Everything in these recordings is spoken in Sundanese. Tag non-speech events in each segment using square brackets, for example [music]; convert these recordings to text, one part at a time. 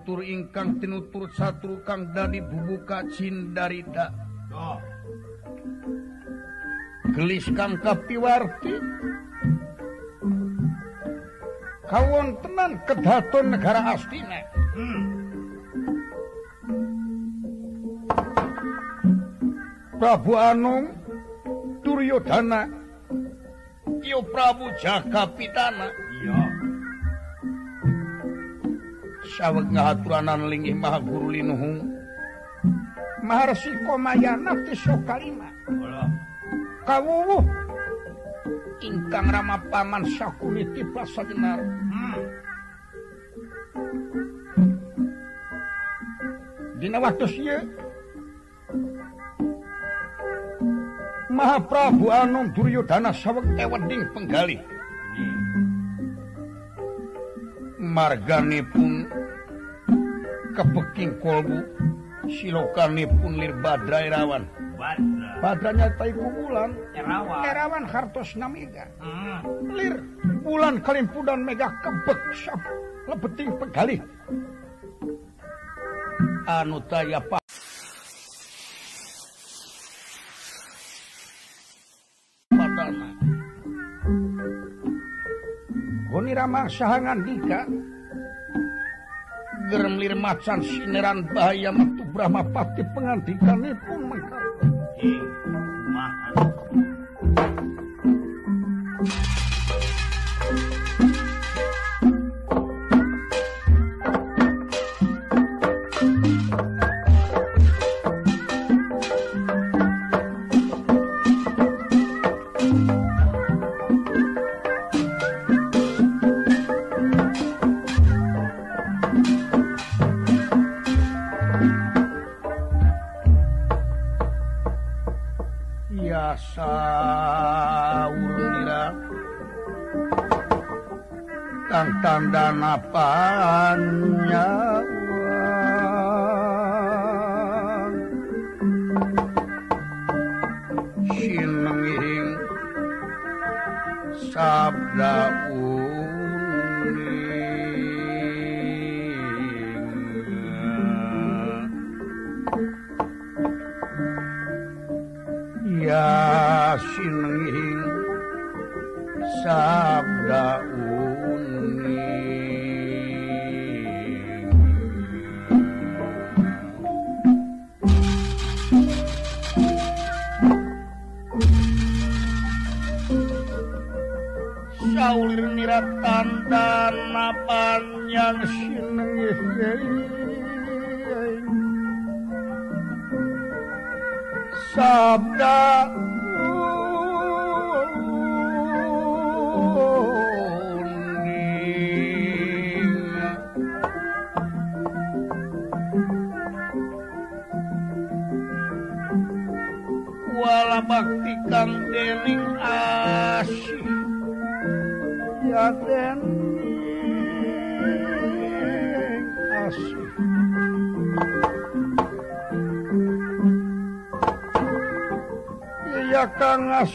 gentur ingkang tinutur satu Kang dadi bubuka Cindarita gelis Kang Kapiwarti. Kawon tenan kedaton negara Astina Prabu Anung Duryodana Yo Prabu Jaka Pitana sawek ngaturanan linggih mah guru linuhung maharsi komayana teso kalima kawuh ingkang rama paman sakuliti pasajenar hmm. dina waktu sieu Mahaprabu Anom Duryodana sawek ewening penggalih. Hmm. Marganipun kebeking kolbu. Silokanip punlir badrai badra badannya tai bulan. Ya, Erawan Erawan ya, hartos namiga hmm. lir bulan kalimpu dan mega kebek sap lebeting pegali. Anu taya pa Goni ramah sahangan dika. ngermlir macan sineran bahaya metu brahma pati pengantikane pun mekar.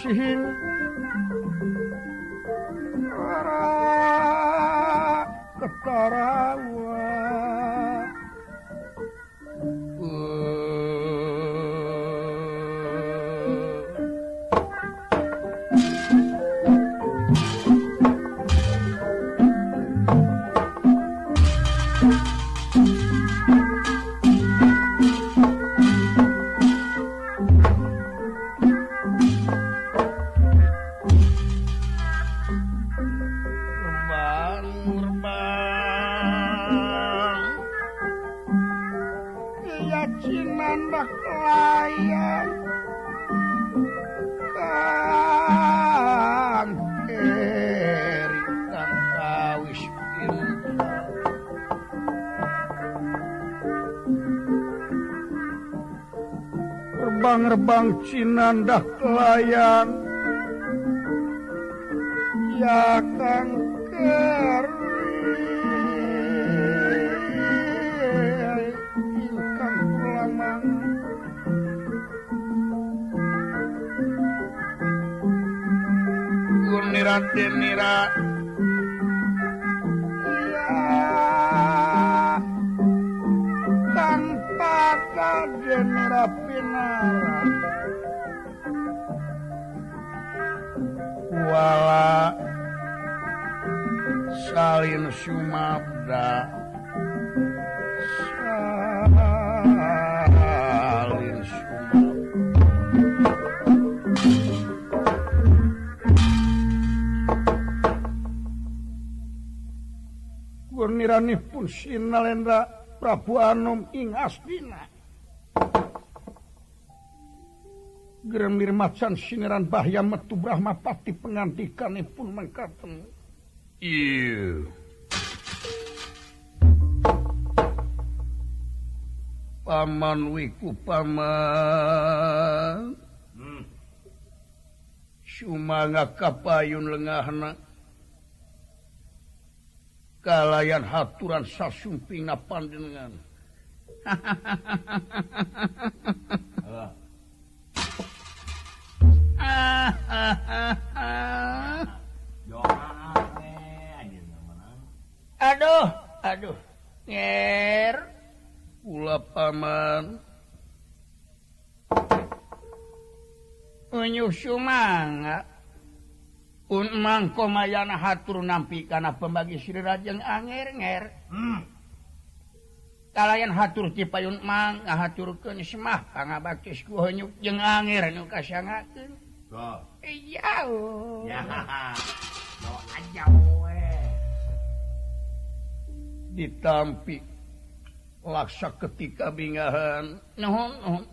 machine. Ta-da! mandah kelayan ya kang ker Nira, nira, nira. angin sumabda salin gurniranih pun sinalendra Prabu Anum ing Astina Geremir nirmacan siniran bahya metu Brahmapati pengantikanipun mengkaten. Iya. paman wiku paman hmm. Sumanga kapayun lengah kalayan haturan sasumping panjenengan aduh aduh. Nyer. pula paman. Unyuh sumanga. Un mangko mayana hatur nampi kana pembagi srirajeng anger-nger. Hmm. kalayan hatur ti payun mang ngahaturkeun semah pangabaktis ku heunyuk jeung anger nu kasangakeun. Oh. iya ya doa jauh we. Ditampi laksa ketika bingahan. Nuhun nuhun.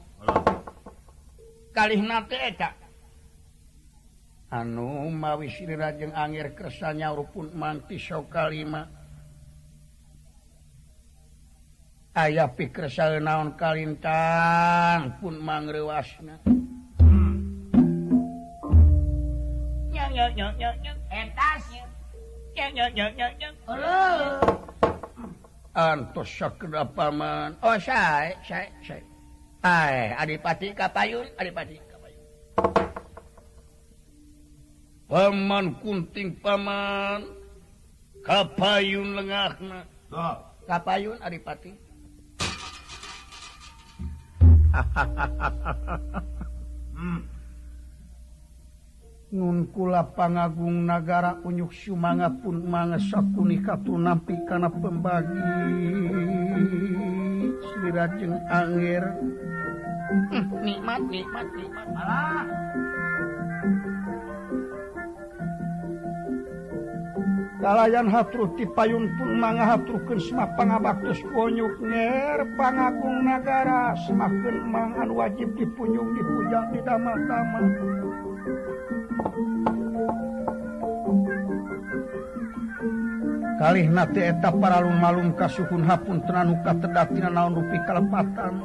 Kalih nate eta. Anu mawisrajeng Angir kersanya rupun manti so kalima. Ayaah pikir sal naon Kalitan pun mangrewasna. antos sakra paman oh saya saya saya. Ai Adipati Kapayun Adipati Kapayun. Paman kunting paman Kapayun lengahna. Oh. Kapayun Adipati. Hmm. nunkula pangagung nagara unyuk Sumanga pun mangasauni katu nampi kana pembagi. Sirajeng air hmm, nikmat nikmat nikmat. Malah Kalayan hatru ti payun pun manga hatrukeun semah pangabaktus konyuk ner pangagung nagara semakeun mangan wajib dipunjung dipuja didamel-damel. kali eta paralum malum kasuhun hapun tenanuka tedatina naon rupi kalepatan.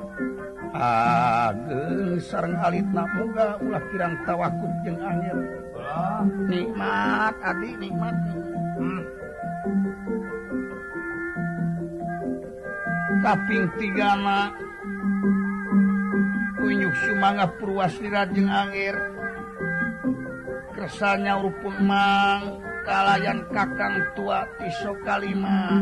Ageng sarang alit namoga ulah kirang tawakub jeung angin ah, nikmat adik nikmat. Hmm. kaping tiga mak kunyuk sumanga purwasira jeung angin kersanya urupun Mang kalayan kakang tua pisau kalima.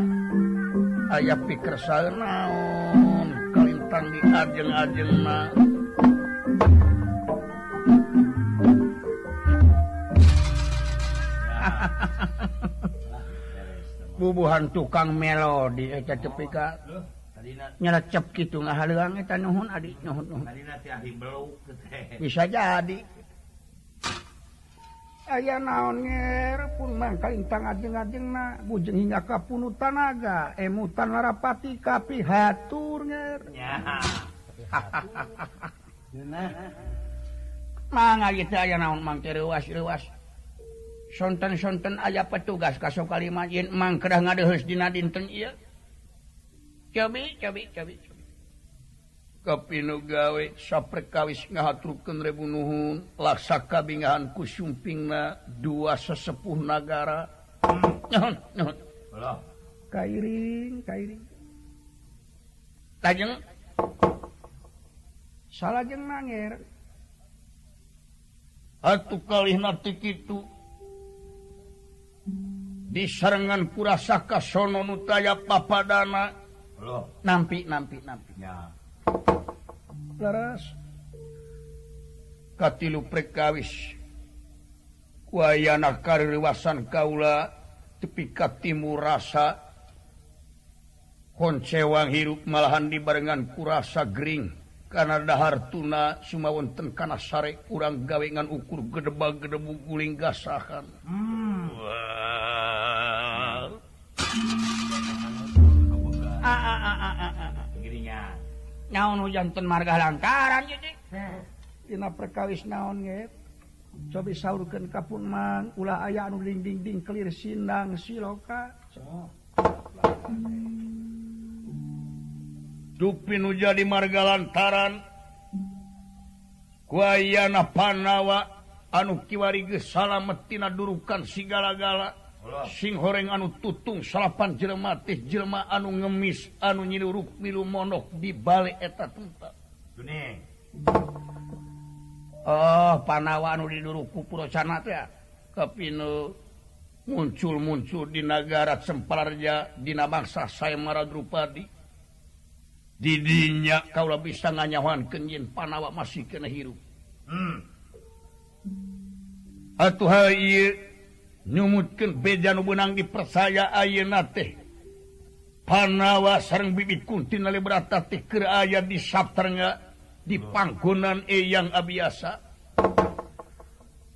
Ayaah pikir saya naon kalintang di ajeng-ajeng Mang. [laughs] Bubuhan tukang melodi eta tepi ka nyelecep kitu ngahaluang eta nuhun adi nuhun nuhun. Bisa jadi. ayaah naonnger pun mangkalintang ajeng-ajeng na. Bujeng hingga kapunu tanaga emutan larapati kapi haturnya manga gitu aya naon mangke ruas ruas sonten-sonten aya petugas kaso kalimat yen mangkerah ngadeheus dina dinten ieu cobi cobi cobi. kapinu gawe saperkawis ngahatrukeun rebu nuhun laksa kabingahan ku sumpingna dua sesepuh nagara. Nyahon nyahon kairing kairing. Lajeng salajeng nangir. Atuh kalih nanti kitu di serengan kurasaka sono nutaya papadana. Nampi nampi nampi. Ya. prekawis. Wayana kariwasan Kaula tepikat timur rasa. Konsewang hirup malahan dibarenngan kurasa Gering. Karena dahar tuna Sumawonten karena sare kurang gawengan ukur gedebak gedebu guling gasahan. Hmm. wow. ah, ah, ah, naon hujantan marga langkaran Dina perkawis naon nge coba sauurkan kapun mang ulah aya anu ding ding ding kelir sindang siloka Dupin uja di marga lantaran kuayana panawa anu kiwari gesala metina durukan sigala-gala sing horeng anu tutung salapan jematih Jelma anu ngemis anu nyiruk milu monok dibalik eta Oh panawa anu diduruku didurukkupur sana tapi muncul-muncul di negara semparja Dina bangsa saya marah Drupadi didinya kalau bisa nganyawan kenjin panawa masih kena hirup. Hmm. atuh nyumutkan beja nubenang dipercaya ayeuna teh. Panawa sareng bibit kunti nali berata teh keur aya di sapternya di panggonan eyang abiasa.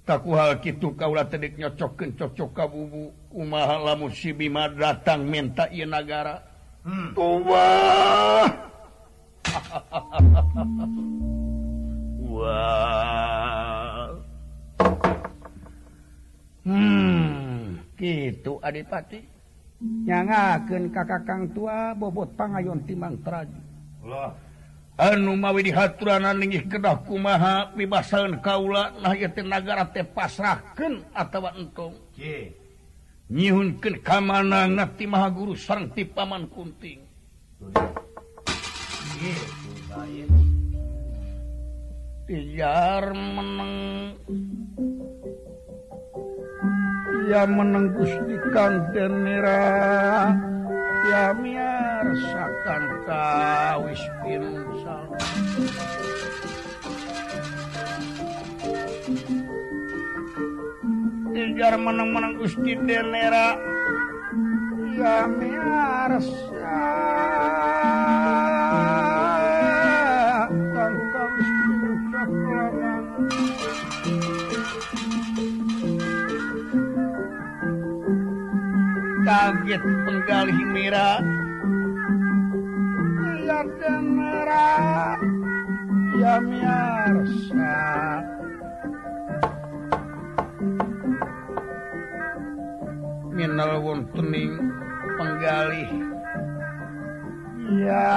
Takuhal kitu kaula tedik nyocokeun cocok kabubu umaha lamun si Bima datang minta ieu nagara. Hmm. tuwa wah. [laughs] Hmm. hmm, gitu Adipati. Nyangaken kakakang tua bobot pangayon timang tradi anu mawi dihaturanan ninggih kedah kumaha pibasan kaula nah ieu nagara teh pasrahkeun atawa entong. Nyihunkeun kamanangna ti maha guru sareng ti paman kunting. Tijar meneng. ya meneng Gusti Kang Denira ya miarsakan kawis pinsal. Dijar meneng-meneng Gusti Denira ya miarsakan kaget penggali merah. Merah ya miarsa minal wontening penggali ya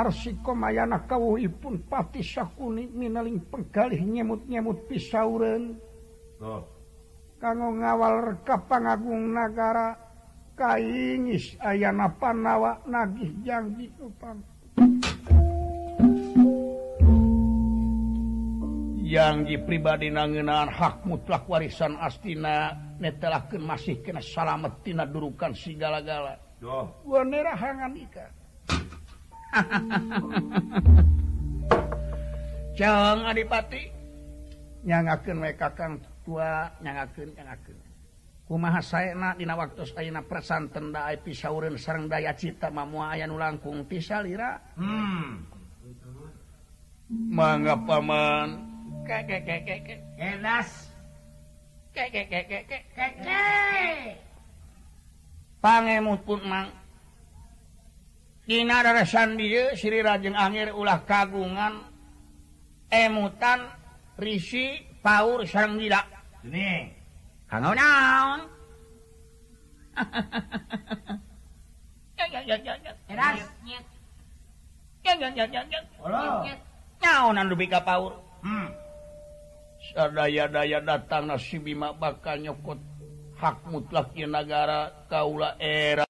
Harsikomana kauwipun pati sakuni minaling penggalih nyemut-nyemut pisauren oh. kanggo ngawal reka pangagung nagara kaingis ayana panawa nagih janji upang janji pribadi nangenaan hak mutlak warisan astina netelahkan masih kena salamet tina durukan segala-gala oh. wanera hangan ikan [laughs] jangan adipatinyangken kakang tuanyangken kumaha saya dina waktu saya persan tenda pisauren sarang daya cita mamu aya nu langkung pisah lra hmm. mangga paman pangemut pun mang Dinaresan dia Sri Rajeng Angir ulah kagungan emutan Risi Paur Sarang Gila. Ini. Kangau naon. [laughs] Eras. Naonan lebih ka Paur. Hmm. Sadaya-daya datang nasi bima bakal nyokot hak mutlak negara kaula era.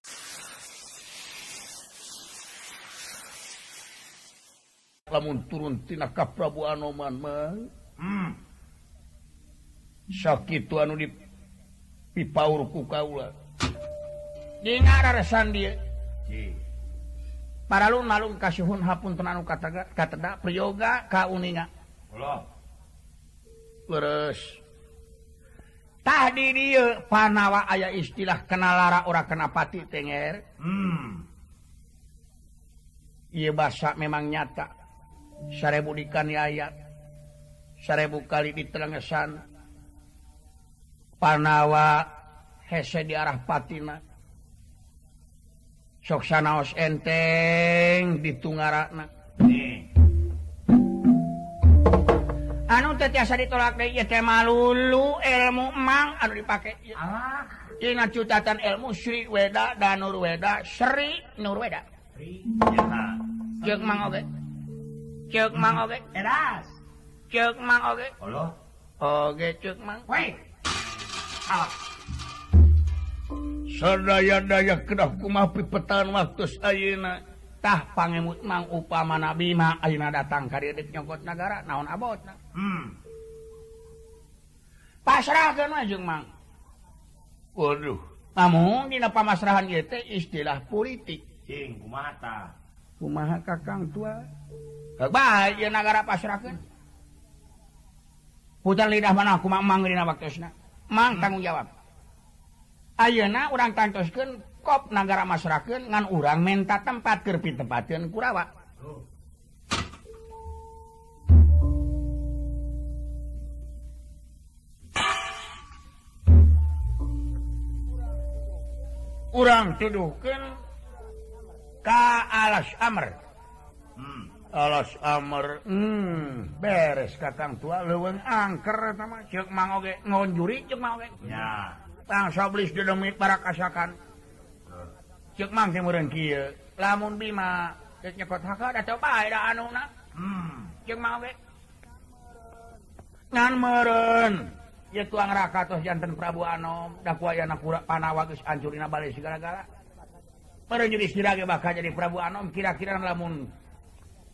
lamun turuntina Prabuan hmm. sakit anu di pipaurku kaula. Disan dia. Para lu malum kasihun hapun tenanu kata kata priyoga kauninga terus tadi dia panawa ayah istilah kenalara ora kenapati tenger hmm. Iya bahasa memang nyata. sarebu dikan ayat sarebu kali di telengesan panawa hese di arah patina soksanaos enteng ditunggarakna anu tetiasa ditolak deh ya teh malulu ilmu emang anu dipakai Allah dina cutatan ilmu Sri Weda dan Nur Weda Sri Nur Weda. Sri ya, Mang oge. cek mang oge teras cek mang oge Allah oge cek mang Woi. alah sadaya daya kedah kumah pipetan waktu ayeuna tah pangemut mang upama nabi mah ayeuna datang ka dieu nyokot nagara naon abotna hmm pasrahkeun mah jeung mang waduh namun dina pamasrahan ieu teh istilah politik cing kumaha tah kumaha kakang tua. nagara pasrahkan putar lidah mana? Aku mang dina waktusna mang hmm. tanggung jawab. Ayeuna urang tantoskeun kop nagara masrakeun ngan urang menta tempat keur pitempakeun kurawa. Urang tuduhkeun ka alas amr. alas Amer hmm, beres kakang tua luweng angker mang oge ngonjuri solis para kasakan. Cek mang timuran kia lamun bima cek nyekot haka ada coba ada anu na. Hmm. Cek mang oge. Ngan meren ya tuang raka tos jantan prabu anom. Dakwa yana pura panawa geus ancurina balik segala-gala. Meren jadi istirahat bakal jadi prabu anom kira-kira lamun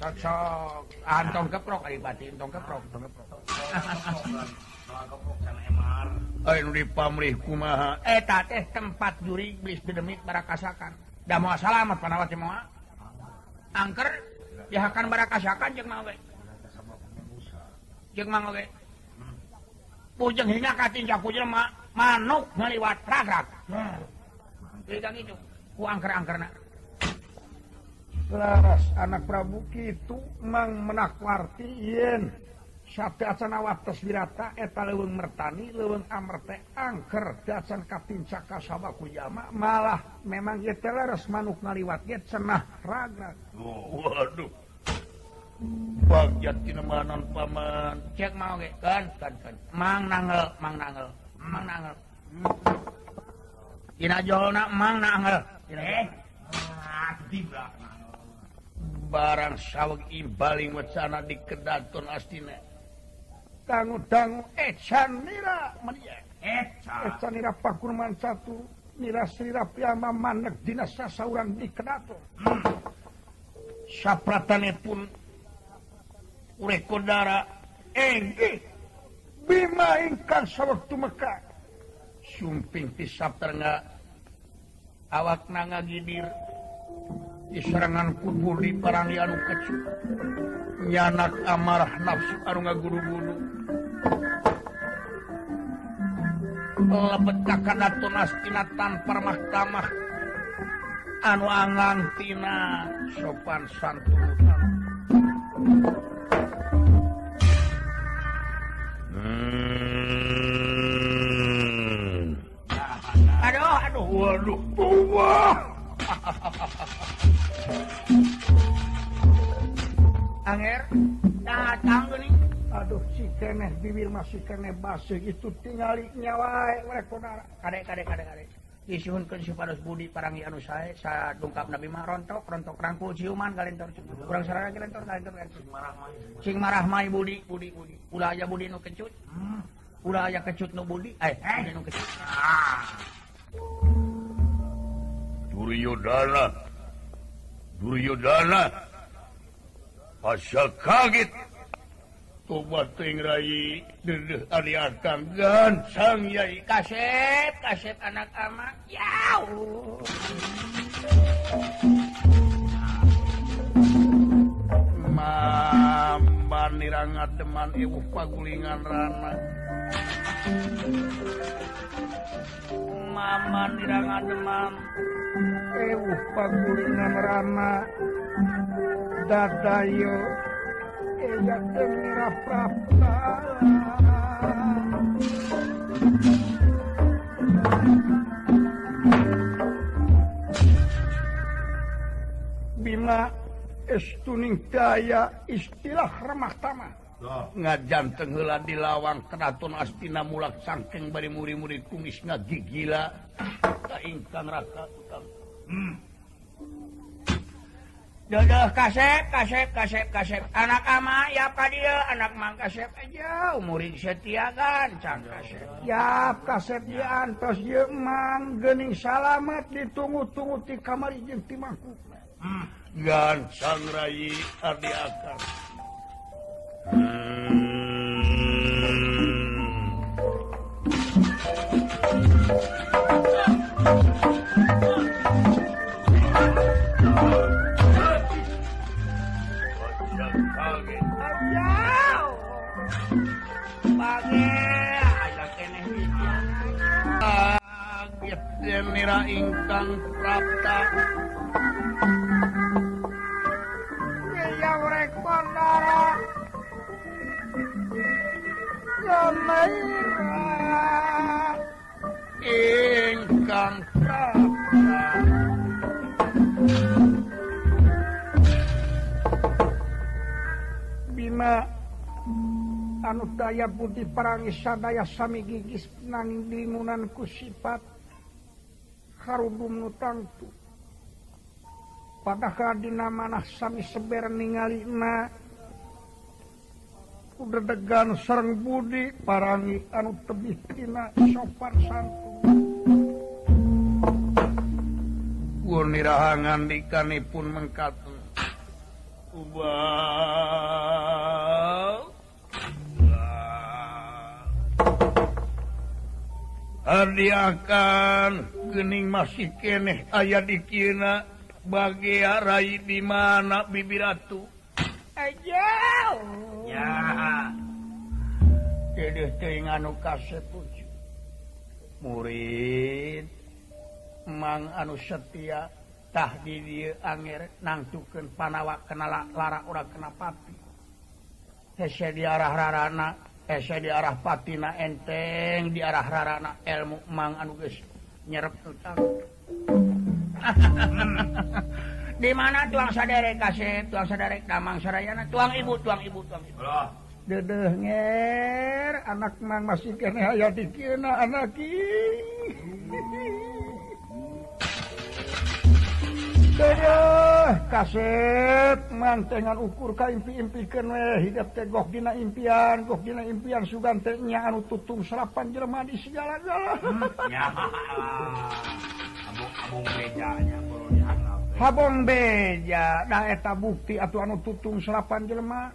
cocok. Ah, antong keprok ari batin antong keprok tong keprok [laughs] Ayo di dipamrih kumaha. Eh, Eta teh tempat juri iblis didemit barakasakan. Da moal salamat panawati moal angker dihakan barakasakan jeung mah we. jeung mah we. pujeng hina katin ku jelema manuk ngaliwat ragrak hmm. Jadi kan itu ku angker-angkerna. laras anak Prabu itu Mang menakwarti yen sate acan menakwartiin wirata eta leuweung mertani leweng amerte angker. Dasan kapincaka sahabatku jamak malah memang kita laras manuk ngaliwat ge cenah raga. Oh, waduh. Bagian kinemanan paman. Cek mau ge kan kan kan. Mang nangel mang nangel mang nangel. Dina jolna mang nangel. Eh, hati ah, belakang. barang sawweg Ibaling wacana di kedaton astina tanggu-tanggu Pakurman satu nira sirira piyama manek dinasa sauran di kedaton hmm. sapratane pun urekodara enggih eh. Bima ingkang sawwektu meka sumping pisap ternga awak nanga gidir di serangan kubur di parangi anu kecil. Nyanak amarah nafsu anu ngaguru-guru. Lebet kakada tunas tanpa mahkamah. Anu angan tina sopan santun. Hmm. aduh aduh waduh wah Anger. Datang datanging aduh si keeh bibir masih kene basuh itu tinggal nyawa disunkan si pada Budi parangi anu saya saya dungkap Nabi mah rontok rontok rangkul ciuman kalentor kurang sarang kalentor kalentor kalentor sing marah mai Budi Budi Budi. Ulah aja Budi nu kecut. Hmm. Ulah aja kecut nu Budi. Eh eh. nu kecut. Duryodana Duryodana asal kaget tubatkan dan sang yai. Kaset kaset anak ama. Ya Mamba nirangat teman ibu pagulingan rana. Mama nirangat teman ibu pagulingan rana. datayo merah Prapta Bima estuning daya istilah remah-tama ngajan tenggelan di lawang Keraton Astina mulak sangkeng bari muri-murid kumis ngagigila tak ingkang raka tukang hmm. Dodoh kasep kasep kasep kasep. Anak ama ya apa dia? Anak mang kasep. Eh, Aja murid setiakan can kasep. Ya kasep dia antos dia mang gening salamat ditunggu-tunggu di kamar izin ti mangku. Hmm. gan sang rayi ardi akar hmm. Mira ingkang prapta. Yang rek bandara ingkang prapta. Bima anu daya putih perangi sadaya sami gigis nanging limunan ku sifat karubungtu padahaldina manah sami seber ningali na udah degan sereng Budi parangi anu tebih tebihtina sopan santunirahangan dikanipun mengkatu. Ubah hadiahkan gening masih keeh ayaah dikina bagi Rai di mana bibi Ratu murid Mang anu setia tah di Anger nangtuken panawa kenala Lara ora kenapati dia arah-rarana esa di arah patina enteng di arah rarana ilmu mang anu guys nyerep tukang [laughs] di mana tuang saderek kasih tuang saderek damang sarayana? Tuang ibu tuang ibu tuang ibu. Dedeh nger anak mang masih kene hayati kena anak ki [laughs] kaset mantengan ukur kaimpi-impikan hidup tegoh dina impian goh dina impian sugan teh nya anu tutung serapan jelema di segala-gala Habong beja da eta bukti atuh anu tutung serapan Jerman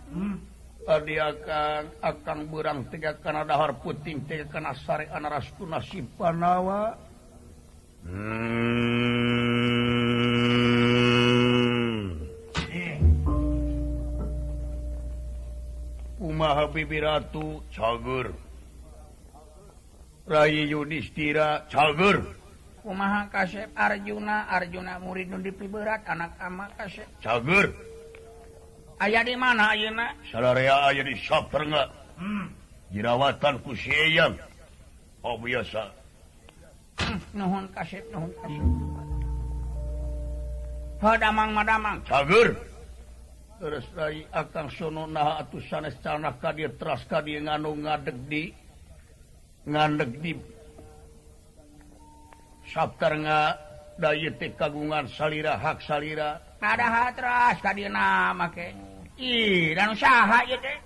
tadi eh, akan akan berang tiga karena dahar puting tiga karena sari anarastuna si panawa. Hmm. Hm. Umah Piratu cager Rai Yudhistira cager Umaha Kasep Arjuna Arjuna murid nu dipiberat anak ama Kasep cager Aya di mana ayeuna? Sararea aya di Saperengga. Hmm. Jerawatan ku sieyan. Oh biasa. Hmm, nuhun Kasep, nuhun Kasep. damang madamang. Cager terus dari akan sono nah atuh sanes kadir teras kadir nganu ngadeg di ngadeg di saptar nga daya teh kagungan salira hak salira. Ada teras kadir nama ke ih dan usaha ya teh.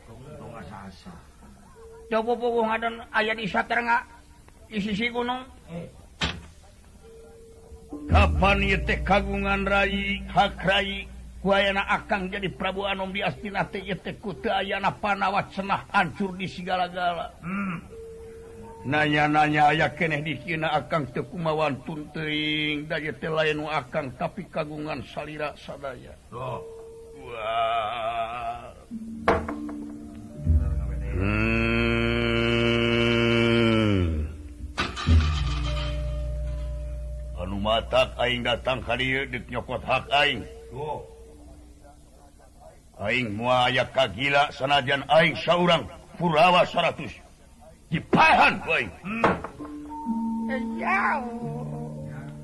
Coba puguh ngadon ayat di saptar nga di sisi gunung. Eh. Kapan yete kagungan Rai hakrai kuana akan jadi Prabu Anom di Astinate yete kute ayana panawat senah hancur di segala-gala. Hmm. Nanya-nanya aya keneh di Kina akan tekumawan tunting dari yete lain akan tapi kagungan salira sadaya. Oh. Wah. kumatak aing datang hari dinyokot hak aing. Aing mua aya kagila sanajan aing saurang purawa 100 dipahan aing. Hmm. Eh,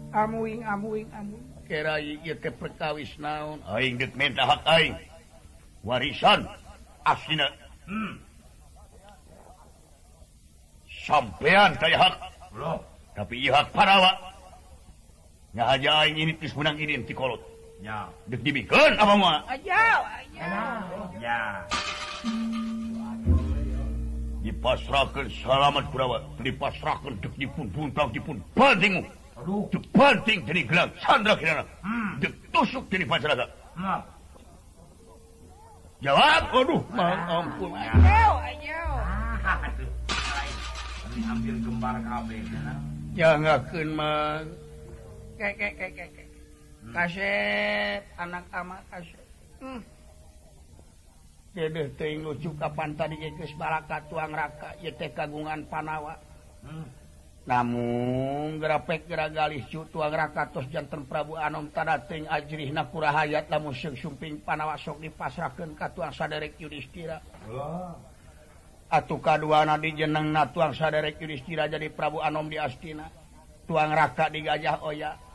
amuing amuing amuing. Kera ieu teh perkawis naon? Aing geus minta hak aing. Warisan asina. Hmm. sampean teh hak. Loh. tapi hak parawa aja initis menang identikolot ya. Dibikan apa mau aja ya. Dipasrahkan salamat kurawa dipasrahkan dek dipun buntang dipun bantingu dek banting dari gelang. Sandra kirana hmm. dek tusuk dari pacaraka jawab. Aduh mang ampun. Ayo ayo. Ah, ambil gembar kabeh ya ngakeun mang Hmm. kaset anak ama kaset hmm. Dede teuing lucu kapan tadi geus baraka tuang raka ieu kagungan panawa. Hmm. Namun gerapek gera galih cu tuang raka tos jantan Prabu Anom tada teuing ajrihna kurahayat lamun seung sumping panawa sok dipasrahkeun ka tuang saderek Yudistira. Oh. Atuh kaduana na tuang saderek Yudistira jadi Prabu Anom di Astina. Tuang raka di Gajah Oya.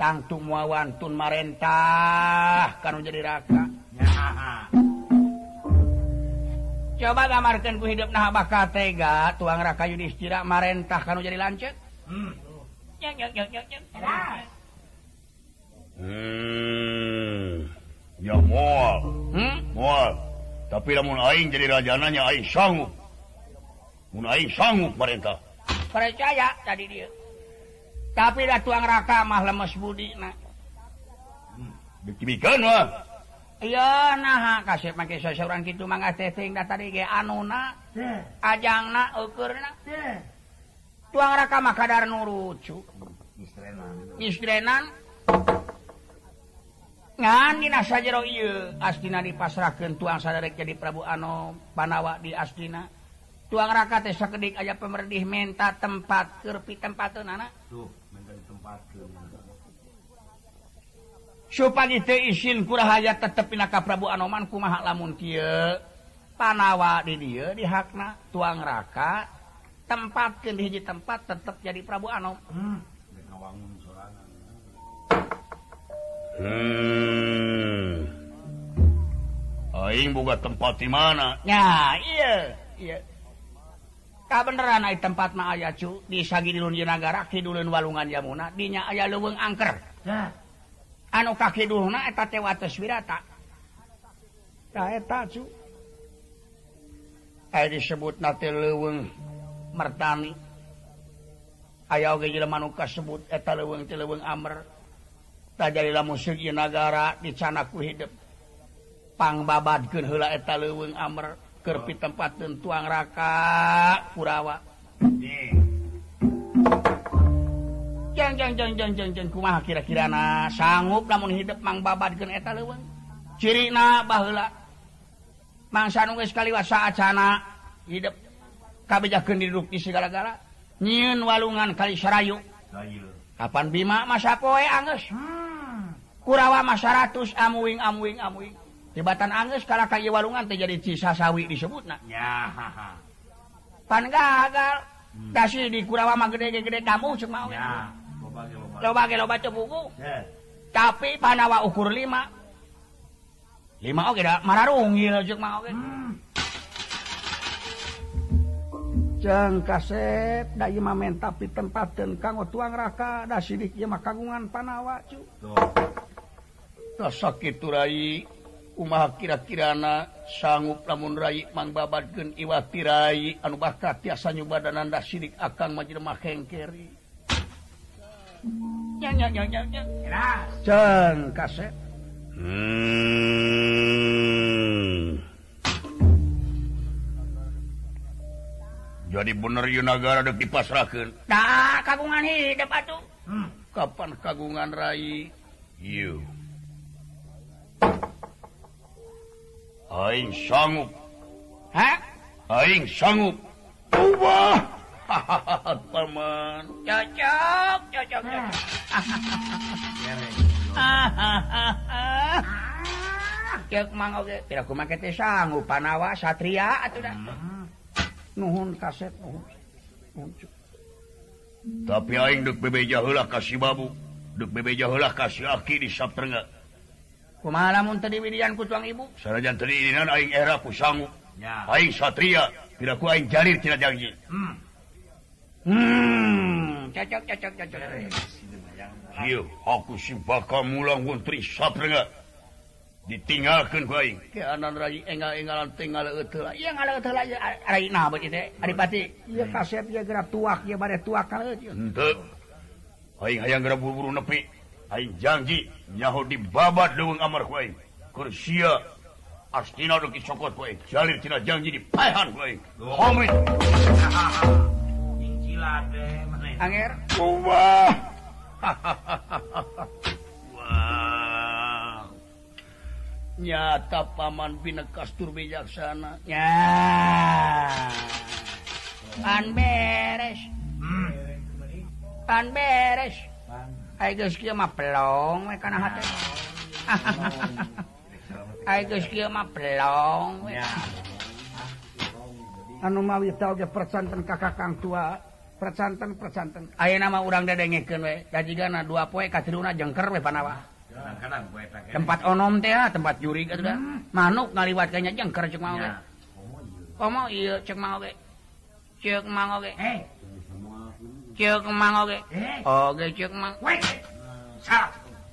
tangtung muawantun marentah kan jadi raka [laughs] coba gamarkan ku hidup nah bakal tega tuang raka yudhistira marentah kan jadi lancet hmm. Hmm. Ya mual. Hmm? Mual. Tapi lamun aing jadi rajananya aing sanggup. Mun aing sanggup marentah. Percaya tadi dia. tapi dah tuang raka mah lemes budi na bikin iya nah kasih pakai seseorang gitu mangga teteng dah tadi ge anu na ajang nak ukur nak. Tuang raka mah kadar nurucu istrenan. Ngan dina sajero iya astina dipasrahkan tuang sadarek jadi Prabu Anom Panawa di astina. Tuang raka teh sakedik aja pemerdih menta tempat kerpi tempat anak tuh. supaya itu isin kurahaya tetap pinaka Prabu Anomanku maha lamun kieu panawa di dia dihakna tuang raka tempat ke hiji tempat tetap jadi Prabu Anom hmm. hmm. Aing boga tempat di mana? Ya, iya, iya. tak beneran tempat ma aya cu disagi dilun jenagara kidulun walungan jamuna dinya aya luweng angker. Anu kaki kidulna eta teh wirata eta cu. Aya disebut nate leuweung mertani. Aya oge jelema nu kasebut eta leuweung teh leuweung amr tajali lamun jenagara dicana ku hidup pangbabadkeun heula eta leuweung amr kerpi tempat dan tuang raka Kurawa kuma kira-kira na? Sanggup namun hidup mang babad geneta leweng ciri na bahla mangsa nunggu sekali wasa acana hidup kabejakan diduk di segala-gala. Nyiun walungan kali serayu. Kapan bima masa poe anges kurawa masa ratus amuing amuing amuing. Tibatan Angus kalau kayu walungan jadi cisa sawi disebut nak. Ya. Pan gagal. Hmm. Kasih di Kurawa mah gede-gede kamu cek mau. Ya. Coba ke lo baca buku. Yeah. Tapi panawa ukur lima. lima oke dah mararungi juk mah oke jeng kaset da ieu mah men tapi tempateun kanggo tuang raka da sidik ieu mah kagungan panawa cu tah sakitu rai Umah kira-kirana sanggup lamun Rai Mang babadgen Iwati Rai anu bakat tiasa nyubadaanda sidik akan majelemah hengkeri. Kaset hmm. jadi bener Yunagara de dipasrahkan nah, kagungan hidup atuh. Hmm. Kapan kagungan Rai? You Aing sanggup. Hah? Aing sanggup. ubah Paman. Cocok, cocok, cocok. Cek mang oge, pira kumaha teh sanggup panawa satria atuh dah Nuhun kaset nuhun. Tapi aing deuk bebeja heula ka si babu, deuk bebeja heula ka si aki di Saptrenga. kumalamun tadi Widian ku tuang ibu? Sanajan tadi dinan aing era ku sangu aing satria tidak ku aing jarir tidak janji. Hmm. hmm. Cocok cocok cocok. Eh, Iyo, aku si bakal mulang wontri satrenga ditinggalkan ku aing. Ke anan rai enggal enggalan tinggal euteul ieu ngalah euteul rai nah beut teh adipati. Ieu kaset ieu gerak tuak ieu bade tuak kan henteu. Aing hayang gerak buru-buru nepi. Aing janji. Janjinyahu dibabat leuweung Amar ku aing. Keur sia astina nu kicokot ku aing. Jalir Jalirtina janji dipahan nyata Paman Binekas tur bijaksana. Ya. An beres. Hmm. An beres. Aiko siki maplong we kana hate. [laughs] Aiko siki maplong we. Anu mawi tau ge percanten kakak Kang tua, percanten percanten. Ayeuna mah urang dedengekeun we, jadigana dua poe katiluna jengker we panawa. Tempat onom teh ah, tempat jurig atuh da. Hmm. Manuk ngaliwat ka jengker cek mawe. Komo ieu cek mawe. Cek mawe. eh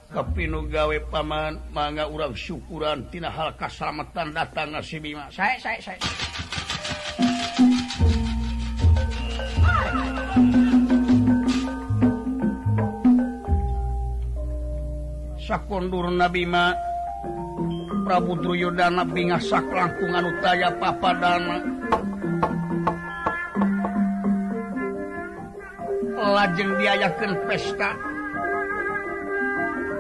kepinu gawe paman mangga urang syukuran tina hal keselamatan datang si Bima. Saya saya saya sakundur Nabima Prabu Truyodana bingah sak langkungan utaya papadana. lajeng diayakan pesta.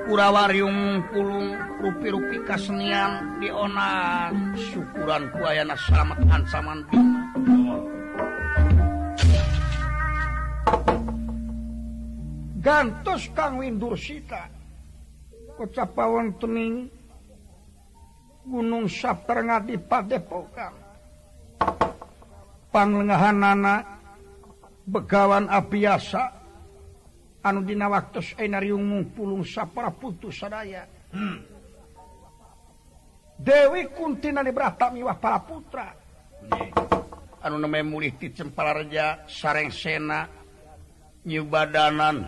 Purawarium pulung rupi-rupi kasenian diona syukuran kuayana selamat ansaman dina gantos kang windur sita. Ucapawan tening gunung sapter ngadi padepokan. Panglengahanana begawan apiasa anu dina waktu enarium pulung sapara putus sadaya hmm. Dewi Kuntina dibrata miwah para putra anu namanya mulih ti Cemparareja sareng Sena nyubadanan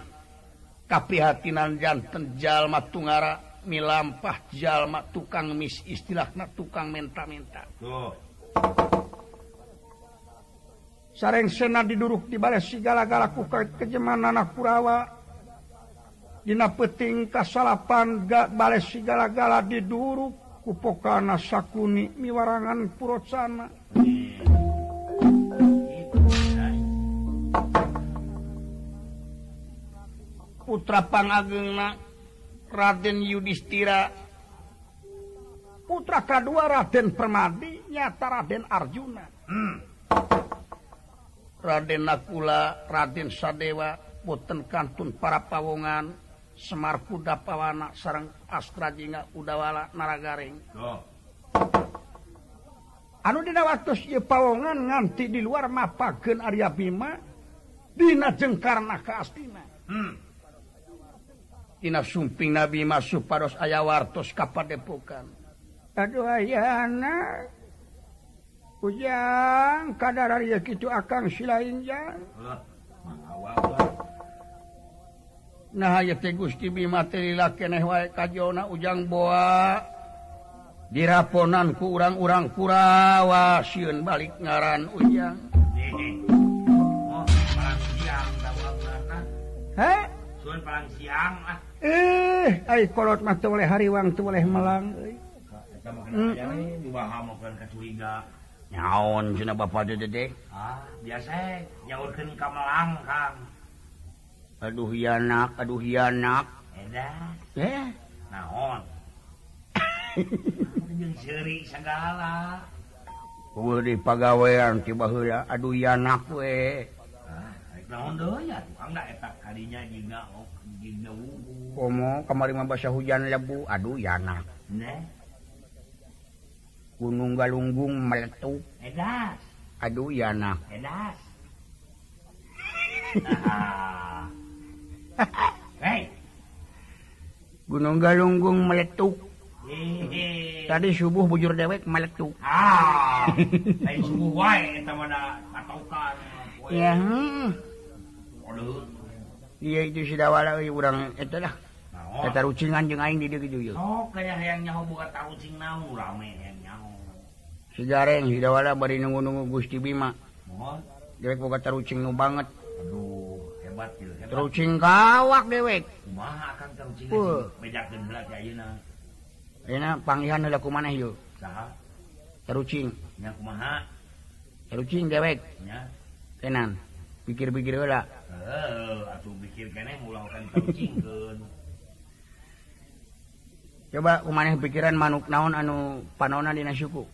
kapihatinan jantan jalma tungara milampah jalma tukang mis istilahna tukang menta-menta oh. sareng Sena diduruk di dibalik sigala-gala kuka kejeman anak Kurawa. Dina peting kasalapan gak balik sigala-gala diduruk kupokana sakuni miwarangan Purocana putra pangagengna Raden Yudhistira. Putra kedua Raden Permadi nyata Raden Arjuna. Hmm. Raden Nakula Raden Sadewa boten kantun para pawongan Semar Kuda Pawana sarang Astrajinga Udawala Naragaring oh. anu dina waktu ye pawongan nganti di luar mapagen Arya Bima dina jengkarna ke Astina hmm. Dina sumping Nabi masuk pados aya wartos kapadepokan Aduh ayana ujang kadar gitu akan silain nah Gusti Bimaterilah ujang boa. Diraponan ke urang-urang Kurawa siun balik ngaran ujang. Oh, siang eh kolot mata oleh hariwang oleh Malang hmm. nyaon Juna Bapak Dede ah, biasa nyaurkeun ka Kang. Aduh hianak aduh hianak edan eh naon? [laughs] Jeung seuri sagala. Uwe di pagawean tiba baheula aduh hianak we ah, naon deui tukang da eta kadinya jiga ok jiga wubu komo kamari mah hujan lebu aduh hianak neh? gunung galunggung meletup aduh ya nah. [laughs] Gunung galunggung meletup tadi subuh bujur dewek meletup ya hmm. iya itu sudah wala orang itu lah kata oh. rucingan jeung aing di dieu kieu oh kayak hayang nyaho boga tarucing naon rame ya. si gareng hidwala bari nunggu-nunggu Gusti Bima dewek boga terucing nu banget. Aduh hebat gitu hebat. terucing kawak dewek panggihan ku mana yuk terucing. Terucing dewek tenan. Pikir-pikir wala coba kumaneh pikiran manuk naon anu panona dina syuku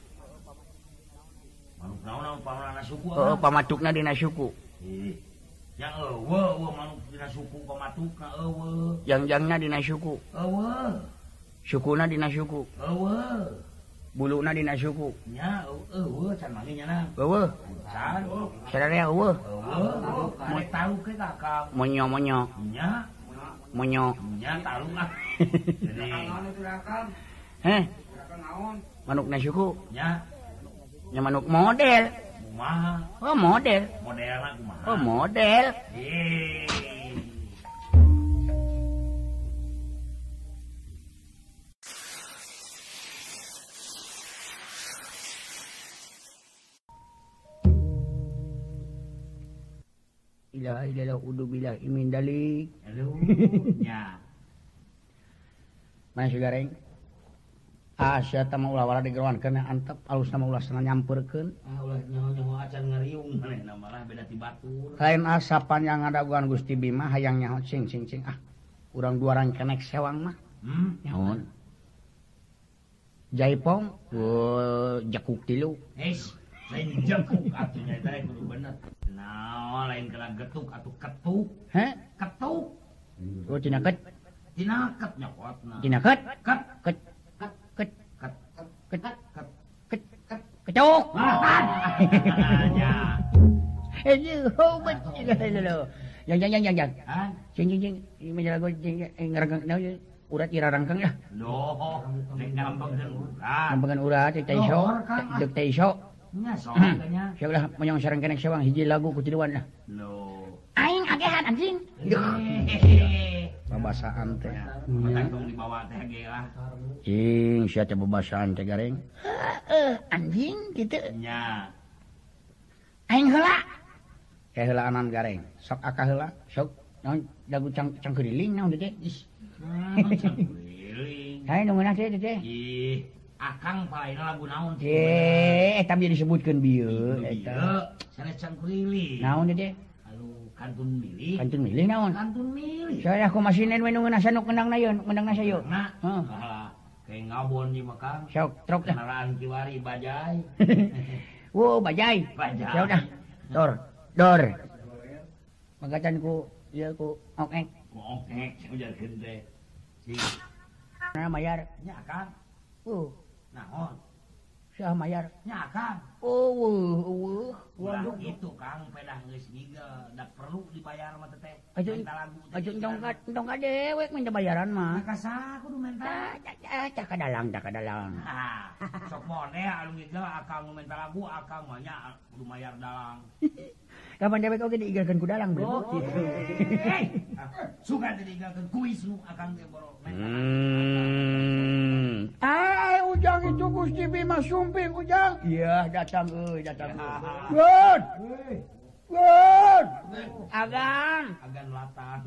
manuk naon naon pamanana suku heeh apa pamatukna dina suku. Ih yang eueuh eueuh manuk dina suku pamatukna eueuh jangjangna dina suku. Eueuh sukuna dina suku. Eueuh buluna dina suku. Nya eueuh can mangge nya na eueuh can oh. sadaya eueuh eueuh kare tahu ke kakak? Monyo monyo. Monyo. [laughs] Manuk na suku. Nya. manuk model Uma. oh model model oh model Yeay. ilaha udah bilang imin dalik. Halo. [laughs] ya. Mana ring Asya tamu ulawara digeruan kena antep alus nama nyampurkan ah, lain ah, asapan yang ada adaguan Gusti Bima hayang nyaho cing cing cing ah. Urang dua orang kenek sewang mah. Hmm, nyaon jaipong uh, jakuk tilu. Eish, lain jakuk atunya eta kudu bener. Nah, lain kena getuk atuh ketuk. He? Ketuk. Oh tina ket. Tina ket nyokotna tina ket? Ket. Ket. kecok yang yang yang yang yang jeng jeng jeng menjaga gue jeng ngerengkang nau urat ira rangkang ya loh ngampengan urat di taiso dek taiso siapa lah menyong sarang kenek sewang hiji lagu kutiduan lah aing agehan anjing hehehe babasaan teh. Hmm. si bebasaan teh gareng. Uh, anjing gitu. Nya. Aing heula. Ya heula anan gareng. Sok aka heula. Sok naon dagu cang cangkriling naon teh is cangkriling haye nungguan teh teh ih akang palaina lagu naon teh? Eh, eh, eta disebutkeun bieu eta. sanes cangkriling naon teh? kantun milih kantun milih naon? Kantun milih saya aku masih nenek nunggu nasa nuk menang na yun menang nasa yun na huh. kayak ngabon di makang sok truk dah. Kendaraan kiwari bajai. [laughs] Wow bajai. Bajai. Ya udah dor dor. Magatan ku iya ku okek oke saya ujar gente si. Nah bayar. Ya kan uh. Naon Syahmayar nyakan. Oh, uh, uh. Waduh. Itu Kang pedah geus giga, da perlu dibayar mah teh. Ajeun lagu. Ajeun dongkat, dongkat dewek minta bayaran mah. Ka saha kudu mental. Cak kadalang, cak ah, kadalang. Sok model anu giga akang minta lagu, akang mah nya kudu bayar dalang. [laughs] kapan dewek oke diigalkan ku dalang bro. Oh, gitu. Eh, eh, eh, [laughs] Suka diigalkan kuis lu akan geboro. Hmm. Eh, ujang itu Gusti Bima sumping ujang. Iya, datang euy, datang. Good. Good. Agan. Agan latang.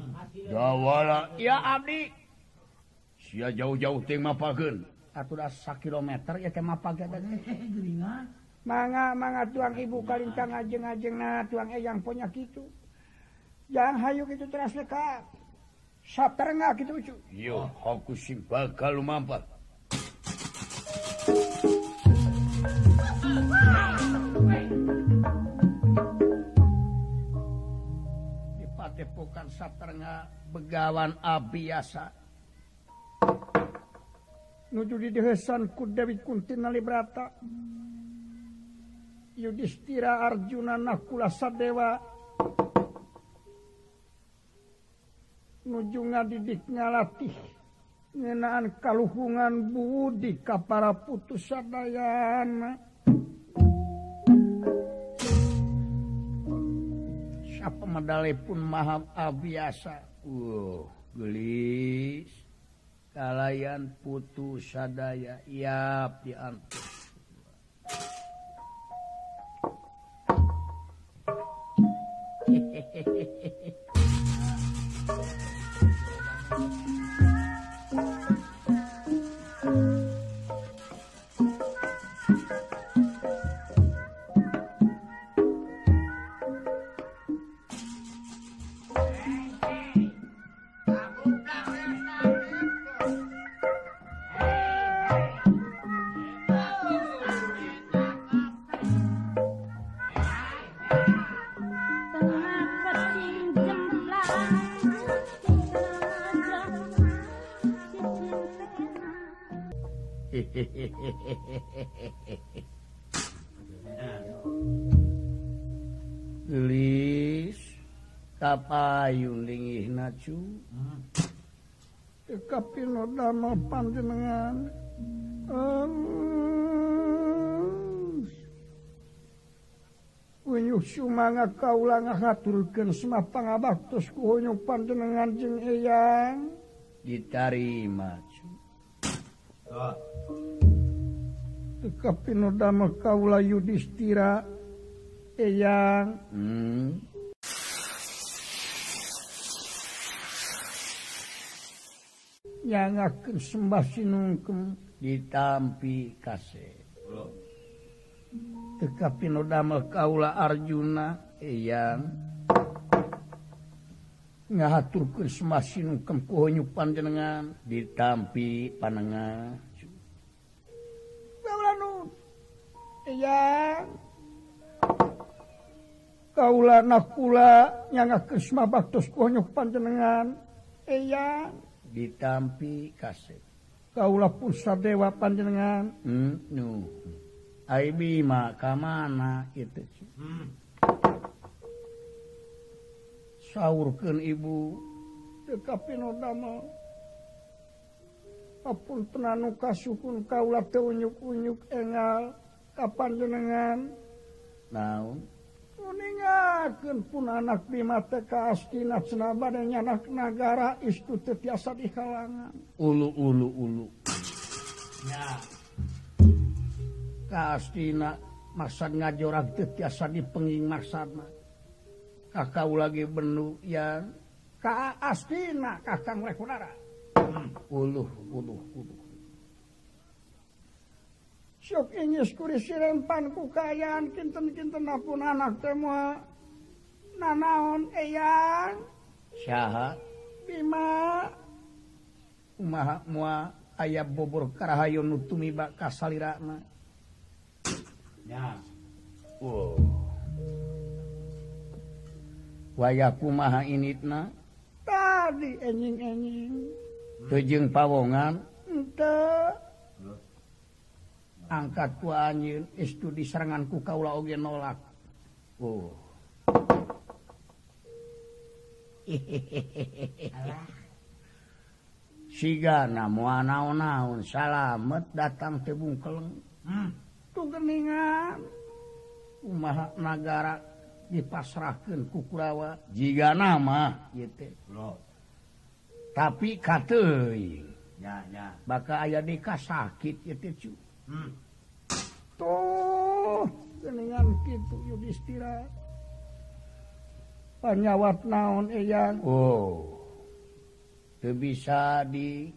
Jawala. Iya, Abdi. Sia jauh-jauh ting mapakeun. Atuh dah sakilometer ya teh mapag teh. Oh, Geuningan. manga manga tuang ibu kalintang ajeng ajeng na tuang eyang punya gitu. Jangan hayu gitu teras leka. Saper nggak gitu cu? Yo aku sih bakal mampat di patepokan saper begawan abiasa. Nuju di desa ku David Kuntin nalibrata Yudhistira Arjuna nakula Sadewa nujunga didik ngalatih ngenaan kaluhungan budi ka para putus sadayana. Siapa medale pun maha abiasa. Uh gelis. Kalayan putus sadaya iap diantus へへへへ。tapayunlinggih nacu kapinodama panjenengan Unyuh sumanga kaula ngahaturkeun semah pangabaktos ku unyuh panjenengan jeung eyang ditarima. Oh. Kapinodama kaulah Yudhistira eyang hmm. yang akan sembah sinungkem ditampi kase. Teka pinodamel kaula Arjuna yang ngahaturkan sembah sinungkem kuhonyu panjenengan ditampi panengah. Kaula nun yang kaula nakula nyangaken sembah baktos kuhonyu panjenengan yang ditampi kasep. Kaulah pun sadewa panjenengan hmm, nu. Ai bima ka mana itu hmm. sahurkan ibu. Tetapi nodama apun tenanu kasukun kaulah teu unyuk-unyuk engal. Ka panjenengan naon? dilaken pun anak di mata kastina kaaskinatnabadnya anak negara istu terasa di kalangan ulu ulu ulu. Kastina masa ngajorak terasa di penging maksana kakak lagi benu yang kaastina kakang lekunara ulu ulu ulu sok ingis kuri sirempan kukayaan kinten-kinten apun anak teh nanaon eyang. Syaha. Bima. Umaha mua ayah bobor karahayo nutumi bak kasalirana. Ya Wow. Waya kumaha initna? Tadi enjing-enjing Tujung pawongan? Ente. Angkat ku anjing Istu diseranganku kaula oge nolak. Wow. [laughs] siga mua naon-naun salamet datang tebung keleng hmm. tugeningan umaha negara dipasrahkan kukurawa jika nama gitu Loh. tapi kata ya, ya. baka ayah deka sakit gitu cu hmm. tuh geningan gitu yudhistira panyawat naon yang oh bisa di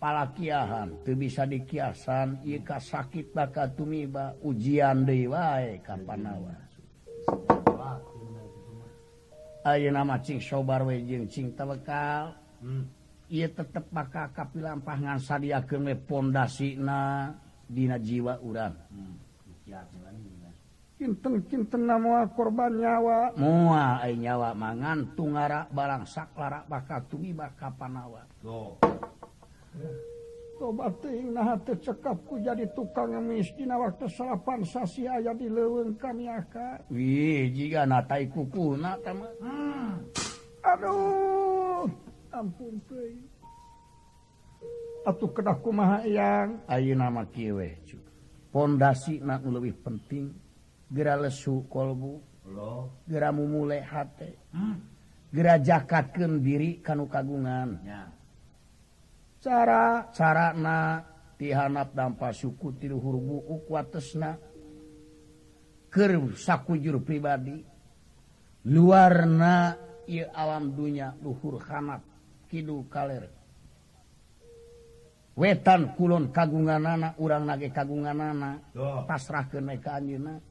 palakiahan tuh bisa dikiasan Ika sakit baka tumiba ujian dewa kampanawa Ayo nama cing sobar wejeng cing tebekal. Hmm. ia tetep maka kapi lampah ngansa dia ke pondasi na dina jiwa urang. Hmm. Kinten-kinten nama korban nyawa. Mua nyawa mangan tunggara barang saklara bakal tuwi baka panawa. Go tobat teuing nah teu cekapku jadi tukang ngemis. Dina waktu salapan sasi aya di leweng kami aka. Wih jiga natai kukuna teh mah. Hmm. aduh ampun teuing atuh kedah kumaha yang ayo nama kiwe pondasi na lebih penting. gera lesu kolbu. Geramu mulai hmm. gerajakaken diri kanu kagungan. Cara cara na tihanap tanpa suku tilu hurbu ukwatesna ker sakujur pribadi. Luarna ieu alam dunya luhur hanap kidul kaler. Wetan kulon kagungan anak urang nage kagunganana. Pasrahkeun ka anjeunna.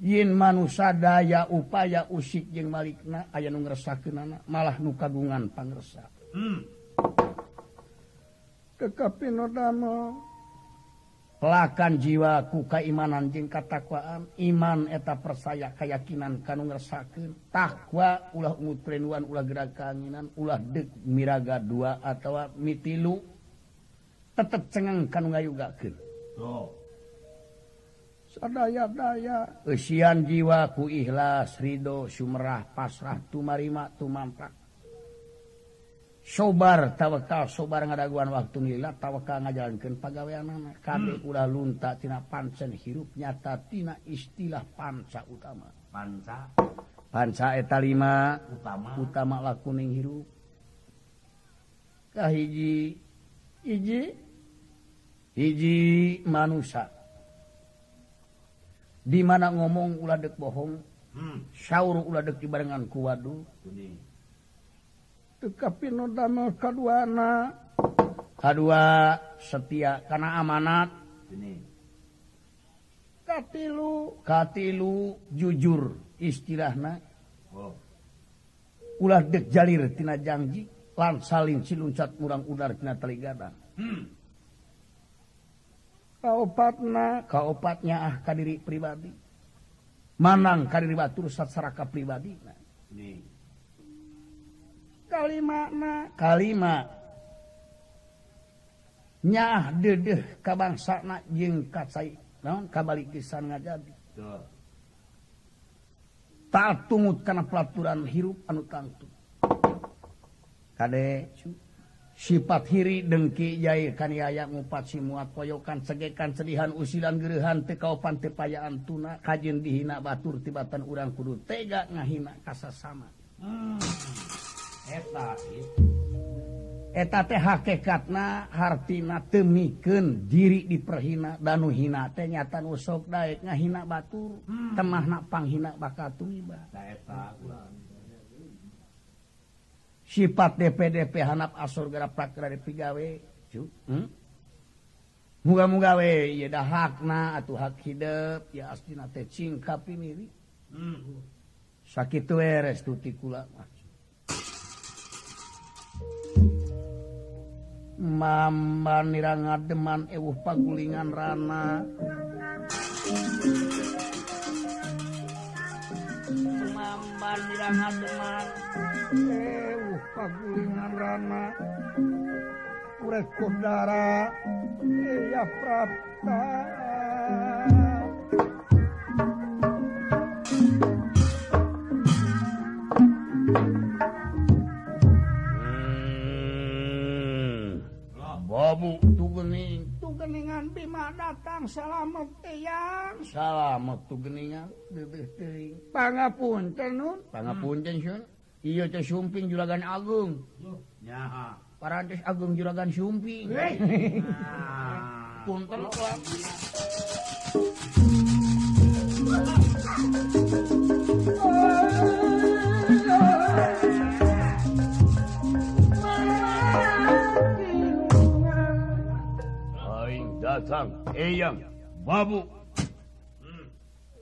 Yin manusia daya upaya usik jeung Malikna aya nu ngresakkeunana malah nu kagungan pangresa. Hmm. Kekapin dama pelakan jiwa ku kaimanan jeung katakwaan iman eta persaya keyakinan kanu ngresakkeun takwa ulah ungut ulah gerak keanginan ulah deuk miraga dua atawa mitilu tetep cengang kanu ngayugakeun. Oh. Usian jiwa ku ikhlas Ridho Sumerah pasrah tumarima tumamprak sobar tawakal sobar ngadaguan waktu nila tawakal ngajalankan pegawaian anak kami hmm. udah lunta tina pancen hirup nyata tina istilah panca utama. Panca? Panca eta lima. Utama? Utama lah kuning hirup. Kahiji hiji? Hiji? Manusia di mana ngomong uladek bohong. Hmm. sauur uladek dek barengan ku waduh tekapi nodama kaduana. Kadua setia karena amanat. Katilu. Katilu jujur istilahna. Oh. ulah dek jalir tina janji lan salin siluncat kurang udar tina teligada hmm. kaupatna kaupatnya ah kadiri pribadi. Manang kadiri batur saraka pribadi. Kalimatna kalima. Nyah dedeh ka bangsa na jeung kacai naon? Kabalik pisan ngajadi. Tak tungut karena pelaturan hirup anu tangtu. Kade sifat hiri dengki Jai kan aya ngupat simuat koyokan segekan sedihan usilan geruhan tekaupan tepayaan tuna. Kajin dihina batur tibatan urang kudu tega ngahina kasasama. Hmm. eta eta teh hakekatna hartina temiken diri diperhina danu hina teh nyatan usok daek ngahina batur. Hmm. temah nak panghina bakatuiba eta ulang sifat DPDP hanap asur gara prakra dipigawe hmm? muga-muga we ya dah hakna atau hak hidup ya astina teh cingkap ini hmm. sakit eres tuti kula Mamba nirang ngademan ewuh pagulingan rana Mamban dirangat teman Ewu eh, pagulingan rana Kures kondara. Eh, iya prapta. Bima datang salamet yang salat tugeningan pangapun tenun pangapun tenun iya teh sumping juragan agung. Nyaha. Parantes agung juragan sumping. [laughs] Punten Sam Eyang babu.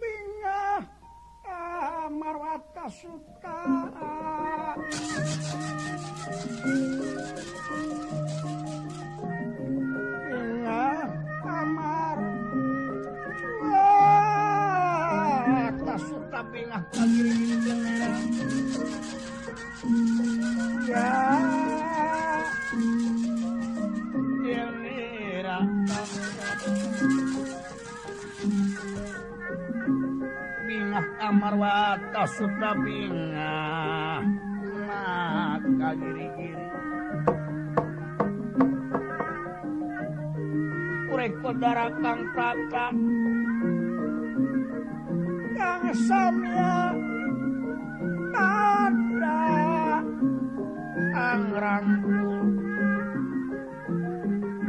Bingah ah, marwata suka kasepna binga maka giri-giri urek kodara kang tata kang samya. Tanda angrangku.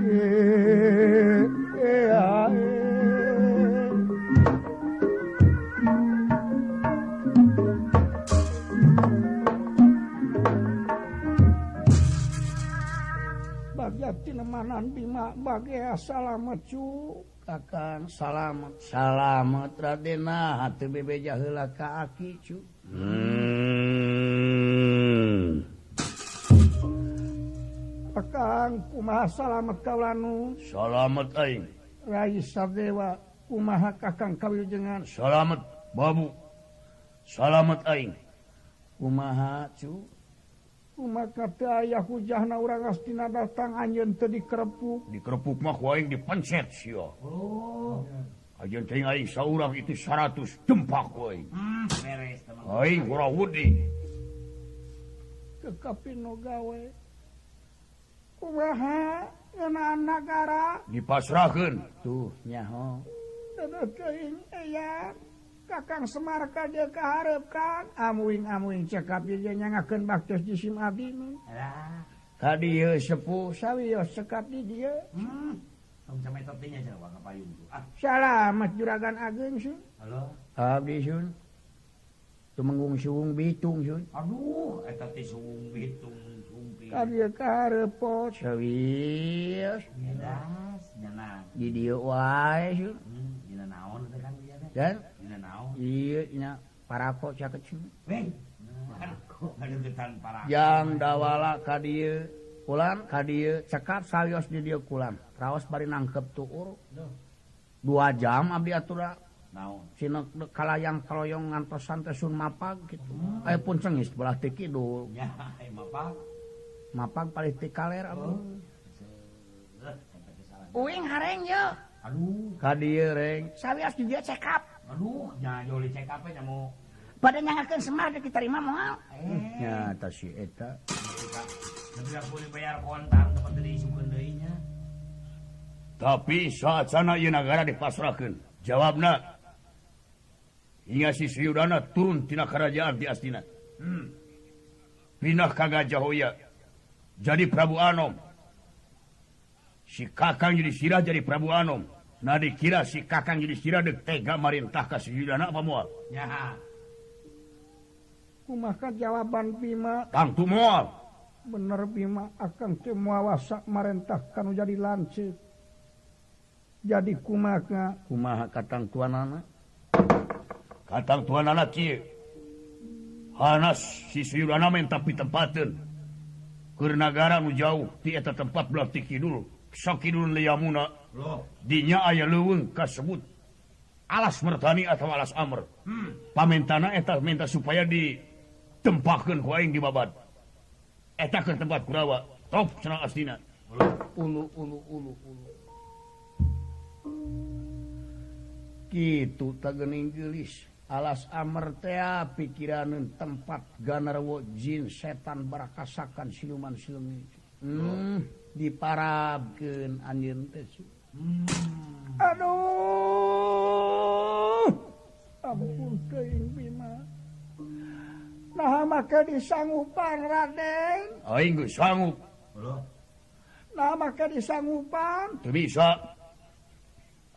Yeah. bagaian Bima bagai salamet cu. Akan salamet salamet Radena ah, hati bebe jahela ka aki cu. Hmm. Akang kumaha salamet kaulanu salamet aing. Rai sadewa kumaha kakang kawijengan salamet babu. Salamet aing. Kumaha cu? maka ayah hujahna orang astina datang anjen tadi dikerepuk dikerepuk mah waing di penset sio oh. ajen teh aing saurang itu 100 dempak waing hmm, beres teman. Aing ora wudi kekapin no gawe. Kumaha? Ngeunaan nagara dipasrahkeun. Tuh nyaho. Dadah teuing eyang Kakang Semar kadia kaharep kang amuing amuing cekap dia nyangakeun baktos di sim abdi mah. Ka dieu sepuh sawios cekap di dieu. Hmm. Tong metot dinya jawa ka payung tuh. Ah. Salamat juragan ageng sun. Halo. Abdi sun. Tumenggung suung bitung sun. Aduh, eta teh suung bitung sumping. Ka dieu kaharepot sawios. Nyedas, nyenang. Di dieu wae sun. Hmm, dina naon teh kan dia teh. Dan Iyanya para kok kecil. Yang dawala ka pulang ka cekap sayos di dia pulang raos bari nangkep tuur dua jam Abdi atura sinkala yang keroyong ngantos sun mapag gitu. Eh pun cengis belah tiki dulu mapag. Paling politik kaler abdi uing hareng yo aduh. Ka dia reng. Sayos di dia cekap. Aduh, nya jol dicek apa nya mau Pada akan Semar diterima moal. eh. si bayar kontan tempat diri sukun deui nya. tapi saat sana nagara dipasrahkeun. Jawabna. hingga si Suyudana turun tina kerajaan di Astina hmm. pindah kagak Jahoya jadi Prabu Anom si Kakang jadi Sirah jadi Prabu Anom Nah dikira si kakang jadi sira dek tega marintah ka si Yudana apa moal? Nyaha. Kumaha jawaban Bima? Tang moal. Bener Bima akan semua wasak marintah kanu jadi lancip. Jadi kumaha? Kumaha katang tuanana? Katang tuan anak kieu. Hanas si Yudana minta pitempaten. Keur negara nu jauh ti eta tempat belah ti kidul. Sokidun liamuna dinya aya leuweung kasebut. Alas mertani atau alas Amr. Hmm. pamentana eta minta supaya ditempahkeun ku aing di babad eta keur tempat Kurawa. Top cenah astina. Ulu ulu ulu ulu. Gitu tagening gelis. Alas Amr teh pikiranan tempat ganarwo jin setan barakasakan siluman siluman hmm. diparabken angin tesu hmm. aduh Ampun teuing bima. nah maka disanggupan Raden Aing geus sanggup nah maka disanggupan Teu bisa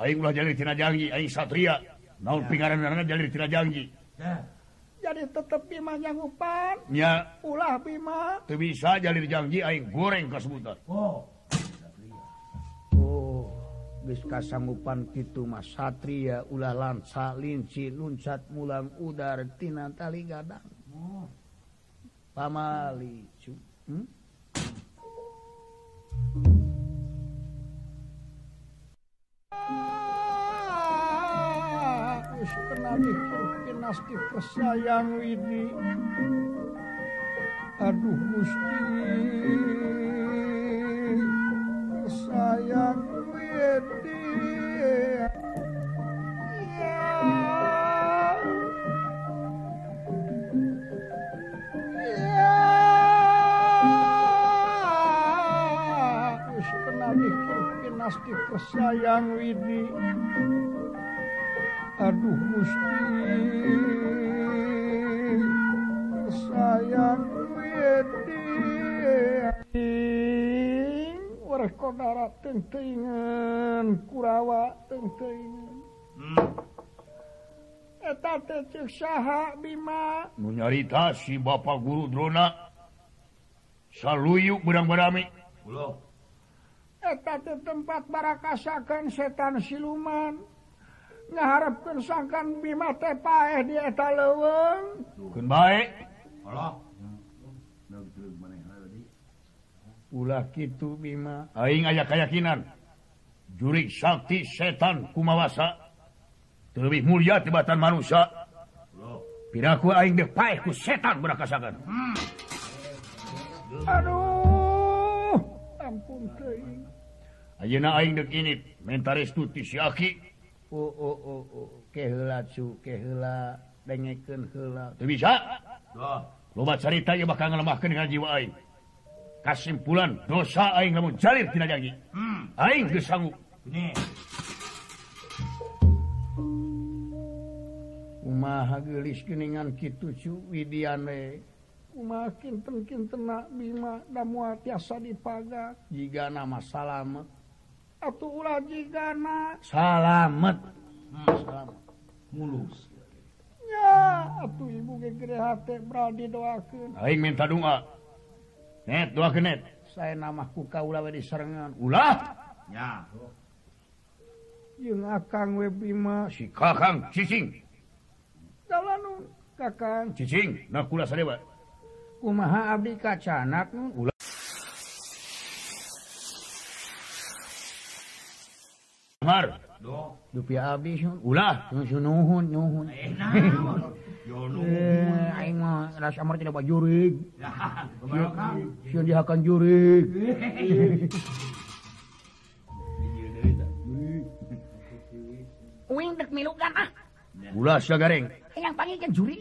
Aing ulah jalur tina janji, aing satria. Naon pingaran jalur tina janji. Ya. jadi tetep tetap Bimahnya upnya ulah Bima bisa jadi janji aing goreng kesebutan oh. oh kasangupan gitu Mas Satria ulah lansa Linci nuncat mulang udar tina tali gadang oh. pamali cu hmm? sayang ini. Aduh Gusti. Sayang ini. Nasti kesayang Widi Aduh musti. tenteingan kurawa teng-tengan hmm. Eta teh cek saha Bima? Nu nyarita si Bapak guru drona. Salyuk berang-berami tempat barakasakan setan siluman. Ngaharappun sangkan Bima tepaeh dieta leweng baik Allah ulah kitu Bima. Aing aya kayakakinan jurik Sakti setan kumawasa. Lebih mulia tibatan manusia. Piraku aing de paeh ku setan berakasakan hmm. aduh. Ampun teuing ayeuna aing deuk init mentaris restu ti si aki. Oh oh oh oh ke heula cu ke heula dengekeun heula teu bisa? Loba carita ieu bakal ngalemahkeun ka jiwa aing. kasimpulan dosa aing lamun jalir tina janji. Hmm. aing geus sanggup. Kumaha geulis geuningan kitu cu widiane? Kumaha kinten-kintenna bima da moal tiasa dipaga jigana mah salamet. Atuh ulah jigana salamet. Hmm. salamet. Mulus. Ya atuh ibu ge gere hate beradi doakeun. Aing minta doa. net dua net. Saya nama kuka ula di serangan ulah! Ya. Jeung akang we bima. Si kakang cicing. Dalanun kakang. Cicing nah kula sadewa. Kumaha abdi kacanak ulah! Mar, do, dupi abdi sun. Ulah! Sun nuhun nuhun. Eh, Eh, samar tidak pak jurig. Siun dihakan jurig. Uing dek milu kan ah. Ulah sya gareng. Yang panggil kan juri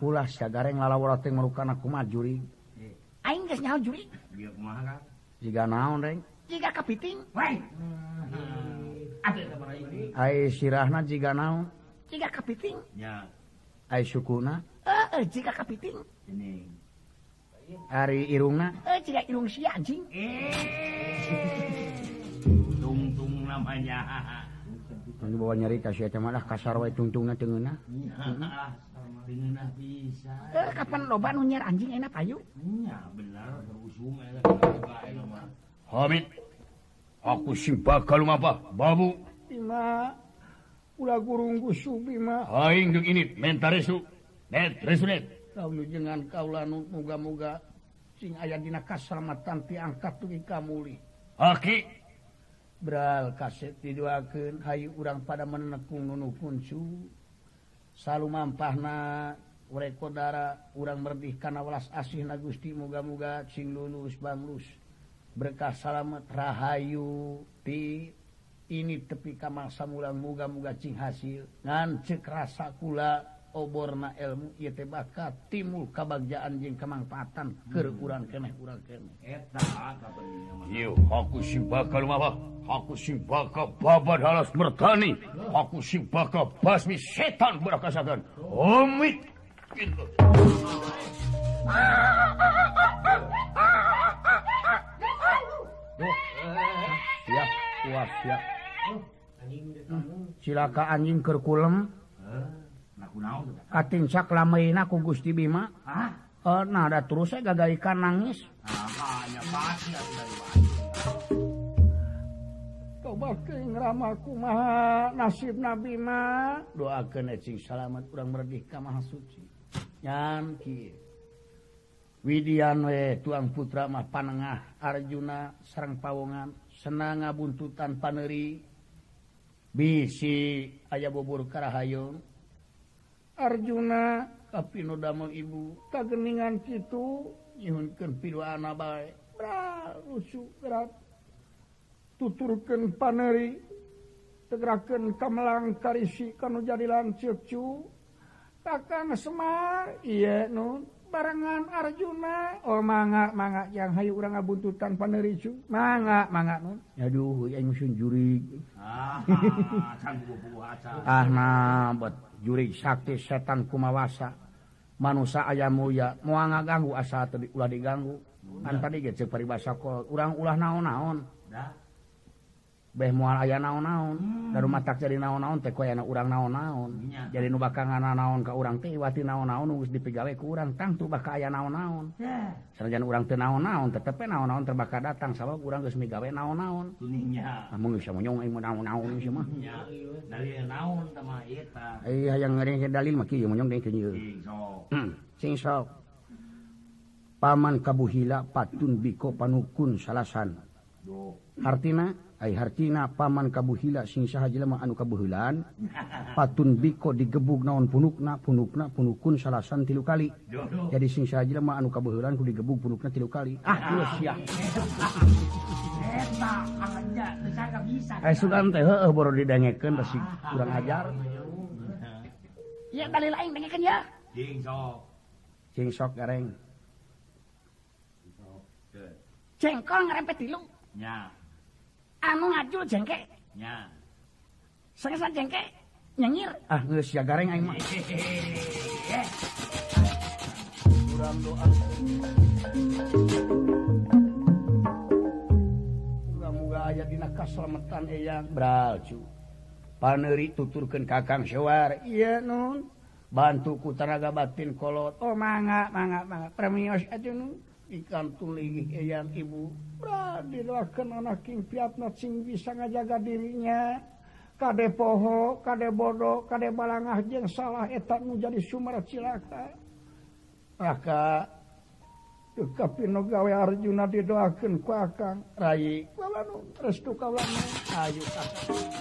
goreng goreng lalating melukan aku mah juri aing gas nyawa majuri jika naon reng? Jika kepiting sirahna jika naon? jika kepiting ya ay sukuna eh, eh jika kepiting ini ari irungna eh jika irung si anjing eh tung namanya Kan bawa nyari kasih aja malah kasar wae tungtungna teungeuna. Teungeuna bisa. Eh kapan loba nu nyer anjing enak payu? Iya benar usum elek bae mah. Hamid. Aku sih bakal mah babu. Ima. gurunggu dengan kauga-moga sing aya dina kasramatan piangkat kamuli Oke Bral kaset diduaken Hayu urang pada menekung nunu kuncu. Selalu mampahna urekodara urang merdih kana welas asih na Gusti muga-muga sing lulus Banglus berkah salamet Rahayu ti. Ini tepi kamar samulang muga-muga cing hasil ngan cek rasa kula oborna ilmu ieu teh bakat timul kabagjaan jeung kemangfaatan keur urang keneh urang keneh Eta mah. Aku sing bakal mabah. Aku sing bakal babad halas mertani. Aku sing bakal basmi setan berakasakan. Omit. Gitu. siap puas siap. silaka anjing kerkulem Katinsak lamain ku Gusti Bima. Ah? Eh, nah nada terus saya gagal ikan nangis. Coba keramalku ma nasib Nabi Ma. Doakan ecing salamet kurang merdeka Maha Suci. Yanki Widian we tuang putra mah panengah Arjuna Serang Pawongan senang ngabuntutan paneri. bisi aya bubur Karahayyun Arjuna kapino damel ibu. Kageningan itu nyihunkan pilu anak baik bra rusuk gerak. Tuturkan paneri tegerakan kamelang karisi kanu jadi lanceuk cu. Takang semar iya nun barengan Arjuna. Oh manga manga yang Hayu urang ngabuntutan panericu. Manga manga nun. Aduh yang musun juri. Ah, [laughs] ah nah bet juri sakti setan kumawasa. Manusia ayam muya. Mau ngaganggu asa tadi ulah diganggu. Kan tadi gitu peribahasa kol. Urang ulah naon naon Dah. beh mual aya naon-naon. Da rumah tak jadi naon-naon teh koyana urang naon-naon. Jadi nu bakal ngana naon ke urang teh wati naon-naon geus dipigawe ku urang tang tuh bakal aya naon-naon. Sanajan urang teu naon-naon tetepe naon-naon terbakal datang sabab urang geus migawe naon-naon. Nya ah, mun bisa monyong ieu eh, naon-naon ieu mah. Nya dalil naon tama eta. Eh, iya hayang ngeureun dalil mah kieu monyong deui kieu. Hmm, sing sok. Paman kabuhila patun biko panukun salasan. Artinya hartina paman kabuhila sing saha jelema anu kabuhulan. [laughs] Patun biko digebug naon punukna punukna punukun salasan tilu kali. Jadi sing saha jelema anu kabuhulan ku digebug punukna tilu kali. Ah [laughs] geus sia Eh sugan teh heuh boro didangekeun resi kurang ajar. [laughs] Ya dalil lain dengekeun ya. Cing sok Cing sok gareng Cengkol ngerempet tilu. Ya. anu ngajul jengke ya. Sengesan jengke nyengir. Ah geus ya gareng aing mah. Kurang doa muga-muga aya dina kaslametan eyang eh, bralcu paneuri tuturkeun kakang sewar. Iya nun bantu ku tenaga batin kolot. Oh mangga mangga mangga premios eh, atuh nun. ikan tuling yang ibu. Dilakukan anak piatna sing bisa ngajaga dirinya. Kade poho Kade bodoh Kade balangah yang salah etakmu jadi Sumer cilaka. Maka Kapinogawe Arjuna didoakan ku Akang. Rai restu kawan Ayu Kakak